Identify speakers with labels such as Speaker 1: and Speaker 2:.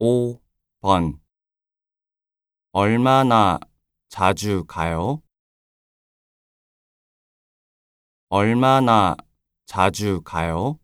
Speaker 1: 5번 얼마나 자주 가요? 얼마나 자주 가요?